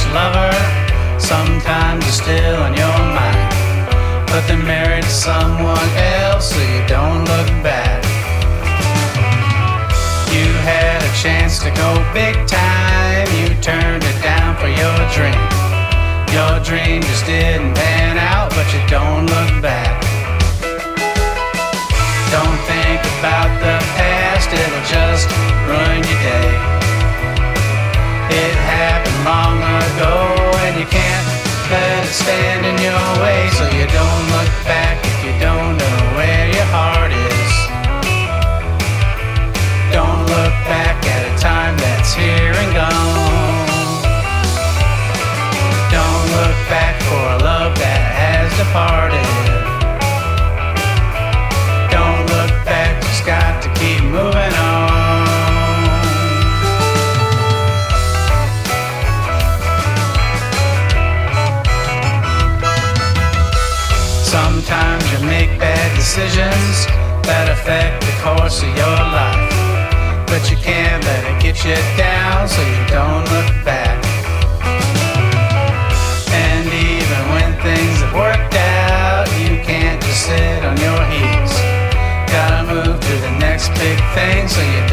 first lover sometimes is still on your mind. But they're married to someone else, so you don't look back. You had a chance to go big time, you turned it down for your dream. Your dream just didn't pan out, but you don't look back for a love that has departed. Don't look back, just got to keep moving on. Sometimes you make bad decisions that affect the course of your life. But you can't let it get you down so you big thing so you